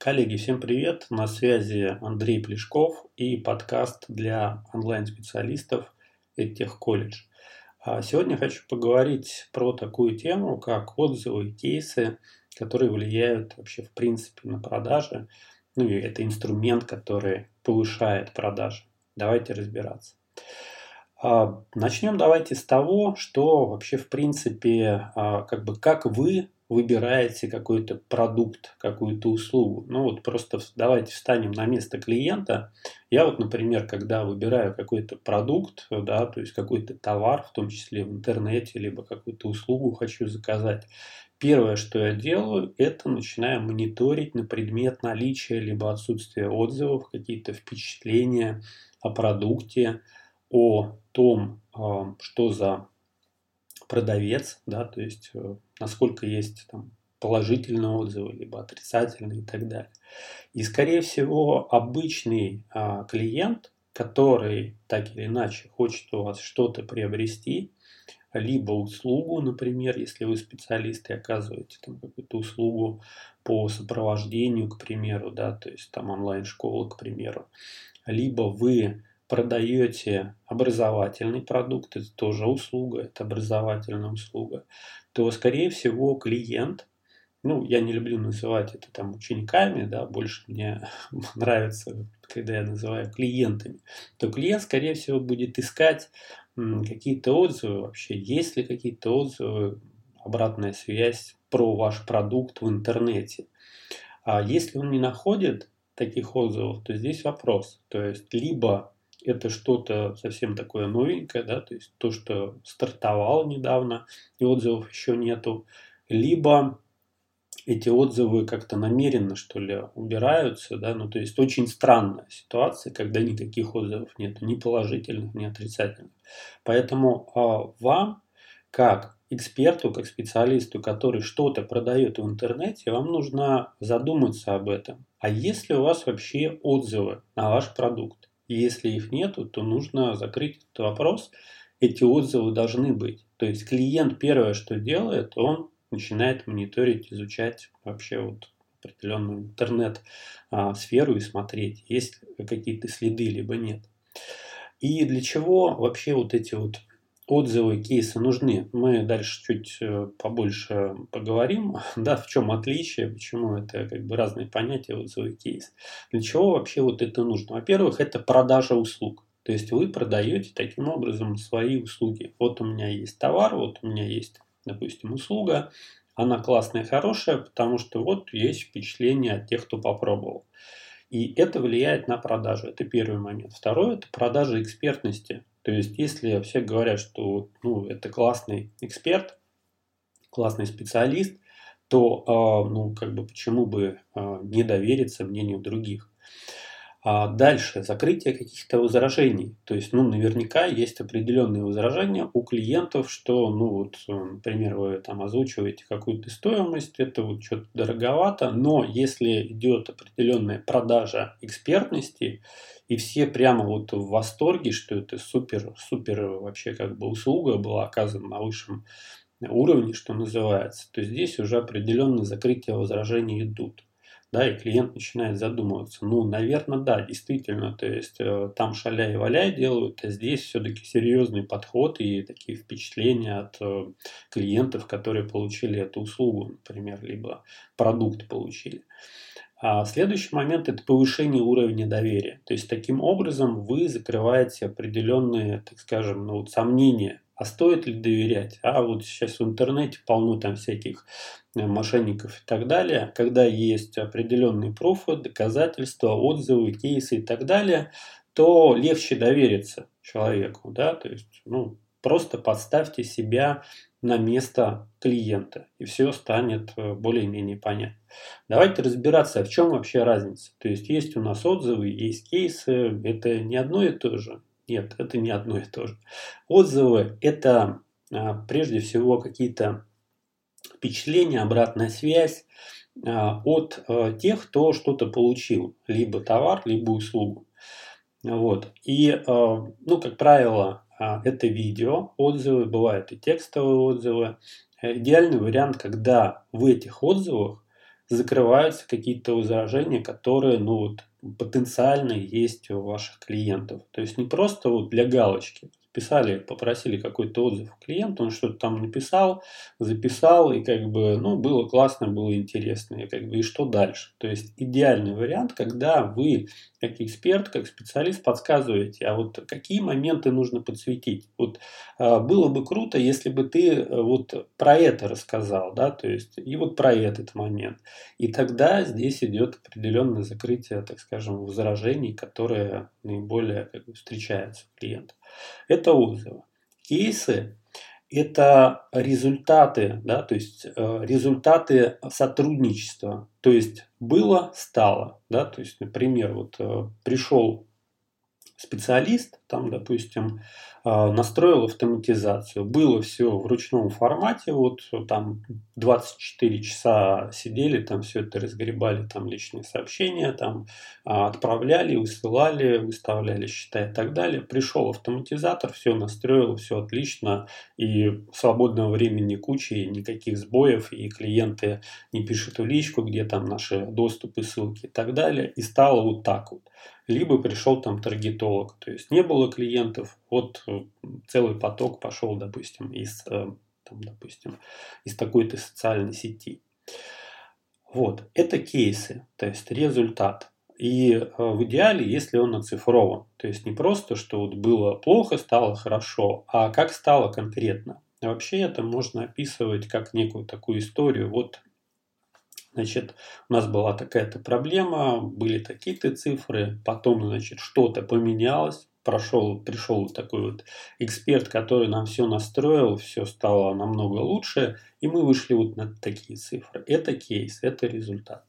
Коллеги, всем привет! На связи Андрей Плешков и подкаст для онлайн-специалистов EdTech College. А сегодня хочу поговорить про такую тему, как отзывы и кейсы, которые влияют вообще в принципе на продажи. Ну и это инструмент, который повышает продажи. Давайте разбираться. А, начнем давайте с того, что вообще в принципе, а, как бы как вы выбираете какой-то продукт, какую-то услугу. Ну вот просто давайте встанем на место клиента. Я вот, например, когда выбираю какой-то продукт, да, то есть какой-то товар, в том числе в интернете, либо какую-то услугу хочу заказать, первое, что я делаю, это начинаю мониторить на предмет наличия либо отсутствия отзывов, какие-то впечатления о продукте, о том, а, что за продавец, да, то есть э, насколько есть там положительные отзывы, либо отрицательные и так далее. И, скорее всего, обычный а, клиент, который так или иначе хочет у вас что-то приобрести, либо услугу, например, если вы специалист и оказываете там какую-то услугу по сопровождению, к примеру, да, то есть там онлайн-школа, к примеру, либо вы продаете образовательный продукт, это тоже услуга, это образовательная услуга, то, скорее всего, клиент, ну, я не люблю называть это там учениками, да, больше мне нравится, когда я называю клиентами, то клиент, скорее всего, будет искать какие-то отзывы вообще, есть ли какие-то отзывы, обратная связь про ваш продукт в интернете. А если он не находит таких отзывов, то здесь вопрос. То есть, либо это что-то совсем такое новенькое, да, то есть то, что стартовало недавно, и отзывов еще нету, либо эти отзывы как-то намеренно, что ли, убираются, да, ну, то есть очень странная ситуация, когда никаких отзывов нет, ни положительных, ни отрицательных. Поэтому а, вам, как эксперту, как специалисту, который что-то продает в интернете, вам нужно задуматься об этом. А есть ли у вас вообще отзывы на ваш продукт? И если их нету, то нужно закрыть этот вопрос. Эти отзывы должны быть. То есть клиент первое, что делает, он начинает мониторить, изучать вообще вот определенную интернет-сферу и смотреть, есть какие-то следы, либо нет. И для чего вообще вот эти вот отзывы, кейсы нужны. Мы дальше чуть э, побольше поговорим, да, в чем отличие, почему это как бы разные понятия отзывы и кейс. Для чего вообще вот это нужно? Во-первых, это продажа услуг. То есть вы продаете таким образом свои услуги. Вот у меня есть товар, вот у меня есть, допустим, услуга. Она классная, хорошая, потому что вот есть впечатление от тех, кто попробовал. И это влияет на продажу. Это первый момент. Второй – это продажа экспертности. То есть, если все говорят, что ну, это классный эксперт, классный специалист, то э, ну, как бы почему бы э, не довериться мнению других. А дальше закрытие каких-то возражений. То есть, ну, наверняка есть определенные возражения у клиентов, что, ну, вот, например, вы там озвучиваете какую-то стоимость, это вот что-то дороговато, но если идет определенная продажа экспертности, и все прямо вот в восторге, что это супер, супер вообще как бы услуга была оказана на высшем уровне, что называется, то здесь уже определенные закрытия возражений идут да, и клиент начинает задумываться. Ну, наверное, да, действительно, то есть э, там шаля и валяй делают, а здесь все-таки серьезный подход и такие впечатления от э, клиентов, которые получили эту услугу, например, либо продукт получили. А следующий момент – это повышение уровня доверия. То есть, таким образом вы закрываете определенные, так скажем, ну, вот сомнения а стоит ли доверять? А вот сейчас в интернете полно там всяких э, мошенников и так далее, когда есть определенные пруфы, доказательства, отзывы, кейсы и так далее, то легче довериться человеку, да, то есть, ну, просто подставьте себя на место клиента, и все станет э, более-менее понятно. Давайте разбираться, а в чем вообще разница. То есть есть у нас отзывы, есть кейсы, это не одно и то же. Нет, это не одно и то же. Отзывы – это а, прежде всего какие-то впечатления, обратная связь а, от а, тех, кто что-то получил, либо товар, либо услугу. Вот. И, ну, как правило, это видео, отзывы, бывают и текстовые отзывы. Идеальный вариант, когда в этих отзывах закрываются какие-то возражения, которые, ну, вот, потенциально есть у ваших клиентов. То есть не просто вот для галочки писали, попросили какой-то отзыв клиента, он что-то там написал, записал, и как бы, ну, было классно, было интересно, и как бы, и что дальше? То есть идеальный вариант, когда вы, как эксперт, как специалист, подсказываете, а вот какие моменты нужно подсветить. Вот а, было бы круто, если бы ты э, вот про это рассказал, да, то есть, и вот про этот момент. И тогда здесь идет определенное закрытие, так скажем, возражений, которые наиболее как бы, встречаются у клиента. Это отзывы. Кейсы – это результаты, да, то есть э, результаты сотрудничества. То есть было, стало. Да, то есть, например, вот э, пришел специалист, там, допустим, а, настроил автоматизацию. Было все в ручном формате, вот там 24 часа сидели, там все это разгребали, там личные сообщения, там а, отправляли, высылали, выставляли счета и так далее. Пришел автоматизатор, все настроил, все отлично, и свободного времени куча, и никаких сбоев, и клиенты не пишут в личку, где там наши доступы, ссылки и так далее, и стало вот так вот либо пришел там таргетолог. То есть не было клиентов, вот э, целый поток пошел, допустим, из, э, там, допустим, из такой-то социальной сети. Вот, это кейсы, то есть результат. И э, в идеале, если он оцифрован, то есть не просто, что вот было плохо, стало хорошо, а как стало конкретно. Вообще это можно описывать как некую такую историю. Вот Значит, у нас была такая-то проблема, были такие-то цифры, потом, значит, что-то поменялось, прошел, пришел такой вот эксперт, который нам все настроил, все стало намного лучше, и мы вышли вот на такие цифры. Это кейс, это результат.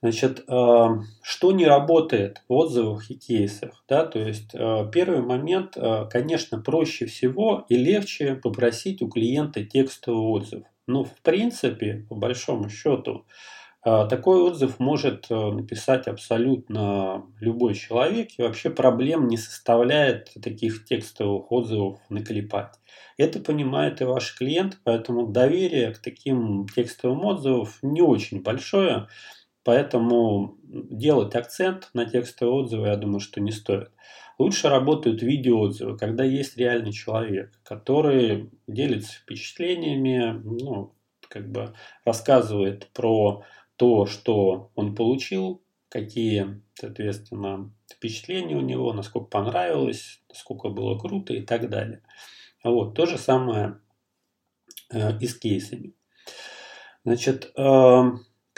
Значит, э, что не работает в отзывах и кейсах? Да? То есть, э, первый момент, э, конечно, проще всего и легче попросить у клиента текстовый отзыв. Но в принципе, по большому счету, такой отзыв может написать абсолютно любой человек, и вообще проблем не составляет таких текстовых отзывов наклепать. Это понимает и ваш клиент, поэтому доверие к таким текстовым отзывам не очень большое. Поэтому делать акцент на текстовые отзывы, я думаю, что не стоит. Лучше работают видеоотзывы, когда есть реальный человек, который делится впечатлениями, ну, как бы рассказывает про то, что он получил, какие, соответственно, впечатления у него, насколько понравилось, насколько было круто и так далее. Вот, то же самое э, и с кейсами. Значит, э,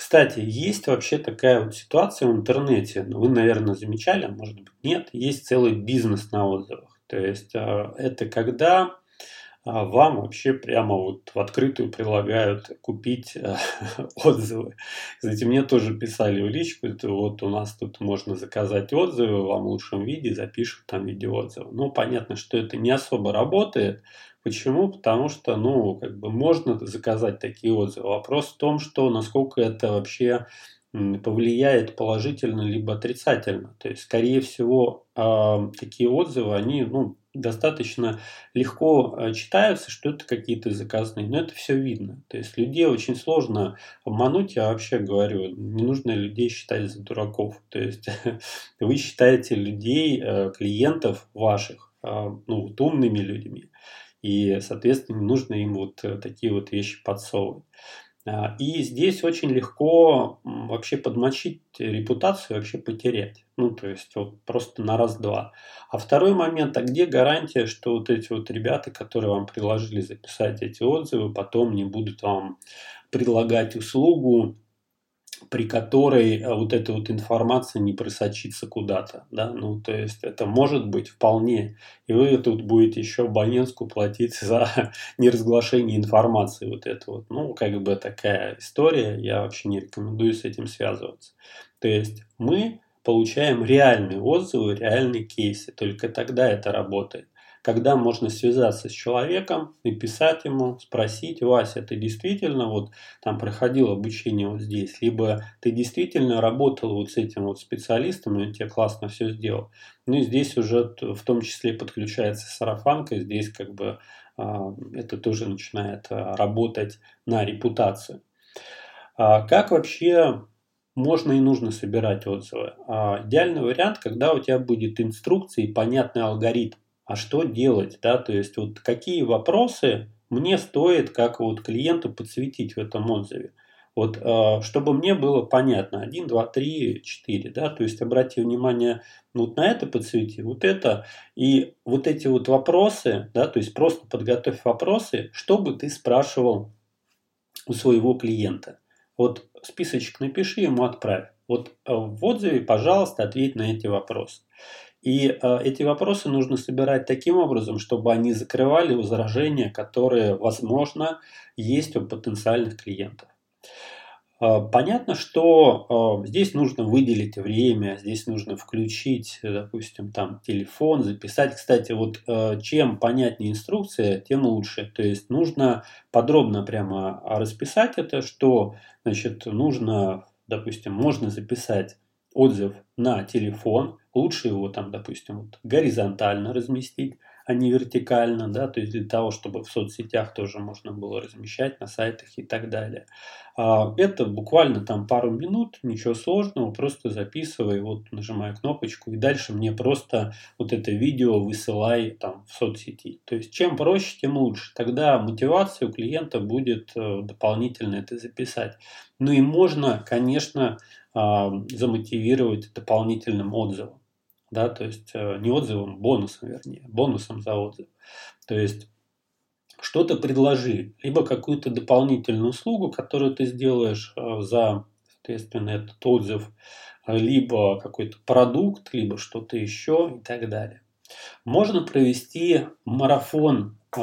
кстати, есть вообще такая вот ситуация в интернете, ну, вы, наверное, замечали, а может быть нет, есть целый бизнес на отзывах. То есть а, это когда а, вам вообще прямо вот в открытую предлагают купить э, отзывы. Кстати, мне тоже писали в личку, это вот у нас тут можно заказать отзывы, вам в лучшем виде запишут там видеоотзывы. Ну, понятно, что это не особо работает, Почему? Потому что, ну, как бы можно заказать такие отзывы. Вопрос в том, что насколько это вообще повлияет положительно либо отрицательно. То есть, скорее всего, э, такие отзывы, они ну, достаточно легко э, читаются, что это какие-то заказные, но это все видно. То есть, людей очень сложно обмануть, я вообще говорю, не нужно людей считать за дураков. То есть, вы считаете людей, э, клиентов ваших, э, ну, вот умными людьми. И, соответственно, нужно им вот э, такие вот вещи подсовывать. А, и здесь очень легко вообще подмочить репутацию, вообще потерять. Ну, то есть вот просто на раз-два. А второй момент, а где гарантия, что вот эти вот ребята, которые вам предложили записать эти отзывы, потом не будут вам предлагать услугу, при которой э, вот эта вот информация не просочится куда-то, да, ну, то есть это может быть вполне, и вы тут будете еще абонентскую платить за неразглашение информации вот это вот, ну, как бы такая история, я вообще не рекомендую с этим связываться. То есть мы получаем реальные отзывы, реальные кейсы, только тогда это работает когда можно связаться с человеком, написать ему, спросить, Вася, ты действительно вот там проходил обучение вот здесь, либо ты действительно работал вот с этим вот специалистом, и он тебе классно все сделал. Ну и здесь уже в том числе подключается сарафанка, здесь как бы а, это тоже начинает а, работать на репутацию. А как вообще можно и нужно собирать отзывы? Идеальный вариант, когда у тебя будет инструкция и понятный алгоритм. А что делать, да, то есть вот какие вопросы мне стоит как вот клиенту подсветить в этом отзыве. Вот, э, чтобы мне было понятно, 1, 2, 3, 4, да, то есть обрати внимание вот на это подсвети, вот это, и вот эти вот вопросы, да, то есть просто подготовь вопросы, чтобы ты спрашивал у своего клиента. Вот списочек напиши, ему отправь. Вот э, в отзыве, пожалуйста, ответь на эти вопросы. И э, эти вопросы нужно собирать таким образом, чтобы они закрывали возражения, которые, возможно, есть у потенциальных клиентов. Э, понятно, что э, здесь нужно выделить время, здесь нужно включить, допустим, там телефон, записать. Кстати, вот э, чем понятнее инструкция, тем лучше. То есть нужно подробно прямо расписать это, что значит, нужно, допустим, можно записать отзыв на телефон, лучше его там, допустим, вот горизонтально разместить, а не вертикально, да, то есть для того, чтобы в соцсетях тоже можно было размещать на сайтах и так далее. А, это буквально там пару минут, ничего сложного, просто записывай, вот нажимаю кнопочку, и дальше мне просто вот это видео высылай там в соцсети. То есть чем проще, тем лучше. Тогда мотивация у клиента будет э, дополнительно это записать. Ну и можно, конечно, а, замотивировать дополнительным отзывом да, то есть э, не отзывом, бонусом, вернее, бонусом за отзыв. То есть что-то предложи, либо какую-то дополнительную услугу, которую ты сделаешь э, за, соответственно, этот отзыв, либо какой-то продукт, либо что-то еще и так далее. Можно провести марафон э,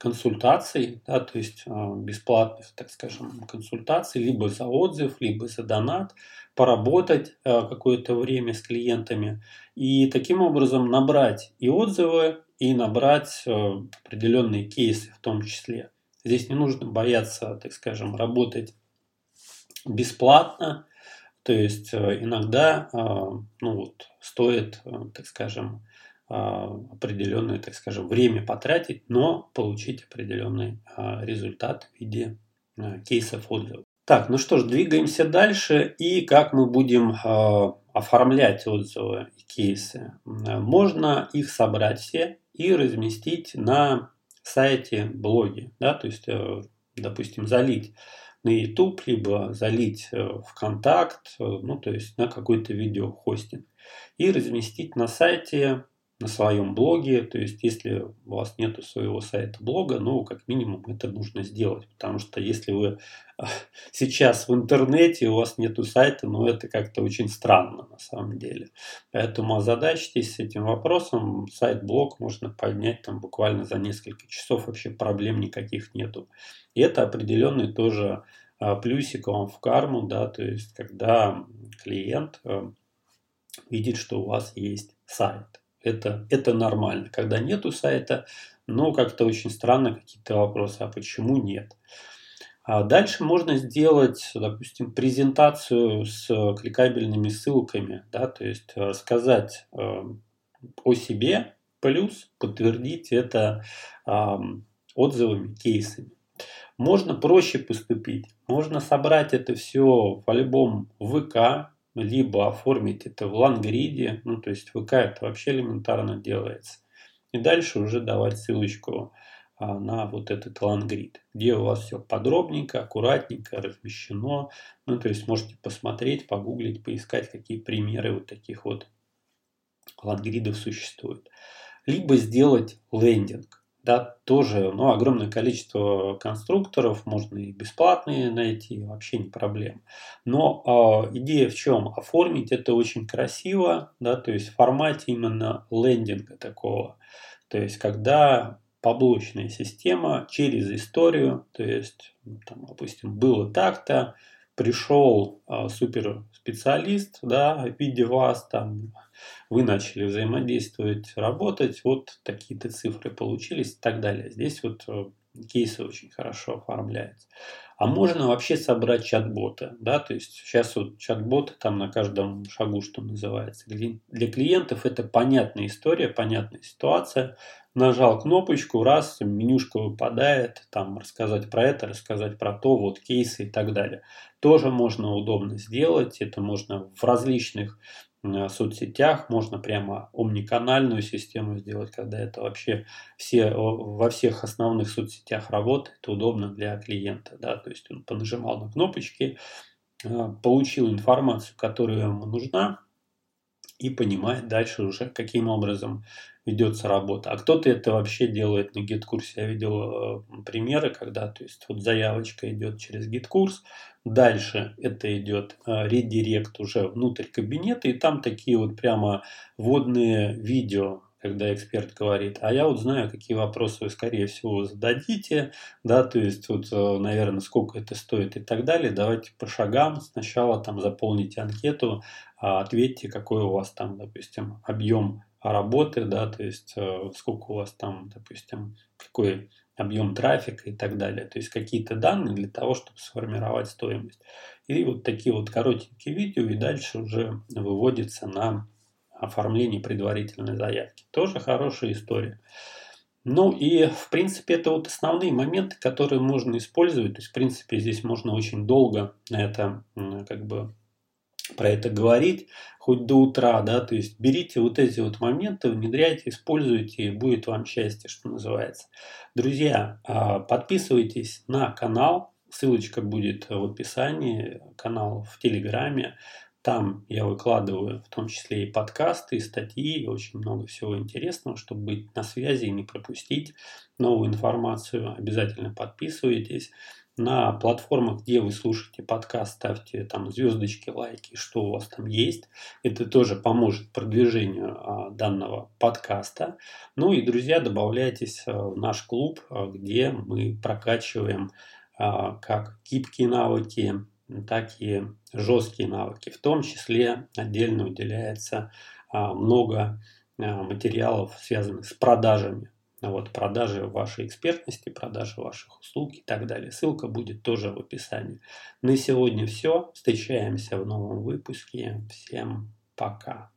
консультаций, да, то есть бесплатных, так скажем, консультаций, либо за отзыв, либо за донат, поработать э, какое-то время с клиентами и таким образом набрать и отзывы, и набрать э, определенные кейсы в том числе. Здесь не нужно бояться, так скажем, работать бесплатно, то есть э, иногда ну вот, стоит, так скажем, определенное, так скажем, время потратить, но получить определенный результат в виде кейсов отзывов. Так, ну что ж, двигаемся дальше. И как мы будем оформлять отзывы и кейсы? Можно их собрать все и разместить на сайте блоге. Да? То есть, э, допустим, залить на YouTube, либо залить э, ВКонтакт, э, ну, то есть на какой-то видеохостинг. И разместить на сайте на своем блоге. То есть, если у вас нет своего сайта блога, ну, как минимум, это нужно сделать. Потому что если вы а, сейчас в интернете, у вас нет сайта, ну, это как-то очень странно на самом деле. Поэтому озадачьтесь этим вопросом. Сайт-блог можно поднять там буквально за несколько часов, вообще проблем никаких нету. И это определенный тоже а, плюсик вам в карму, да, то есть, когда клиент э, видит, что у вас есть сайт. Это, это нормально. Когда нету сайта, но как-то очень странно какие-то вопросы, а почему нет? А дальше можно сделать, допустим, презентацию с кликабельными ссылками, да, то есть рассказать э, о себе, плюс подтвердить это э, отзывами, кейсами. Можно проще поступить, можно собрать это все в альбом ВК, либо оформить это в лангриде, ну то есть ВК это вообще элементарно делается. И дальше уже давать ссылочку а, на вот этот лангрид, где у вас все подробненько, аккуратненько размещено. Ну то есть можете посмотреть, погуглить, поискать, какие примеры вот таких вот лангридов существуют. Либо сделать лендинг да, тоже ну, огромное количество конструкторов, можно и бесплатные найти, вообще не проблема. Но э, идея в чем? Оформить это очень красиво, да, то есть в формате именно лендинга такого. То есть когда поблочная система через историю, то есть, там, допустим, было так-то, пришел э, суперспециалист, да, в виде вас, там, вы начали взаимодействовать, работать, вот такие-то цифры получились и так далее. Здесь вот э, кейсы очень хорошо оформляются. А можно вообще собрать чат-бота, да, то есть сейчас вот чат-боты там на каждом шагу, что называется. Для клиентов это понятная история, понятная ситуация, нажал кнопочку, раз, менюшка выпадает, там рассказать про это, рассказать про то, вот кейсы и так далее. Тоже можно удобно сделать, это можно в различных соцсетях, можно прямо омниканальную систему сделать, когда это вообще все, во всех основных соцсетях работает, удобно для клиента, да, то есть он понажимал на кнопочки, э, получил информацию, которая ему нужна, и понимает дальше уже, каким образом ведется работа. А кто-то это вообще делает на GetCourse. Я видел э, примеры, когда то есть, вот заявочка идет через GetCourse, дальше это идет э, редирект уже внутрь кабинета, и там такие вот прямо вводные видео, когда эксперт говорит, а я вот знаю, какие вопросы вы, скорее всего, зададите, да, то есть, вот, э, наверное, сколько это стоит и так далее. Давайте по шагам сначала там заполните анкету, а ответьте, какой у вас там, допустим, объем работы, да, то есть э, сколько у вас там, допустим, какой объем трафика и так далее. То есть какие-то данные для того, чтобы сформировать стоимость. И вот такие вот коротенькие видео, и дальше уже выводится на оформление предварительной заявки. Тоже хорошая история. Ну и, в принципе, это вот основные моменты, которые можно использовать. То есть, в принципе, здесь можно очень долго это как бы про это говорить, хоть до утра, да, то есть берите вот эти вот моменты, внедряйте, используйте, и будет вам счастье, что называется. Друзья, а, подписывайтесь на канал, ссылочка будет в описании, канал в Телеграме, там я выкладываю в том числе и подкасты, и статьи, и очень много всего интересного, чтобы быть на связи и не пропустить новую информацию. Обязательно подписывайтесь на платформах, где вы слушаете подкаст, ставьте там звездочки, лайки, что у вас там есть. Это тоже поможет продвижению а, данного подкаста. Ну и, друзья, добавляйтесь а, в наш клуб, а, где мы прокачиваем как гибкие навыки, так и жесткие навыки. В том числе отдельно уделяется много материалов, связанных с продажами вот, продажи вашей экспертности, продажи ваших услуг и так далее. Ссылка будет тоже в описании. На сегодня все. Встречаемся в новом выпуске. Всем пока.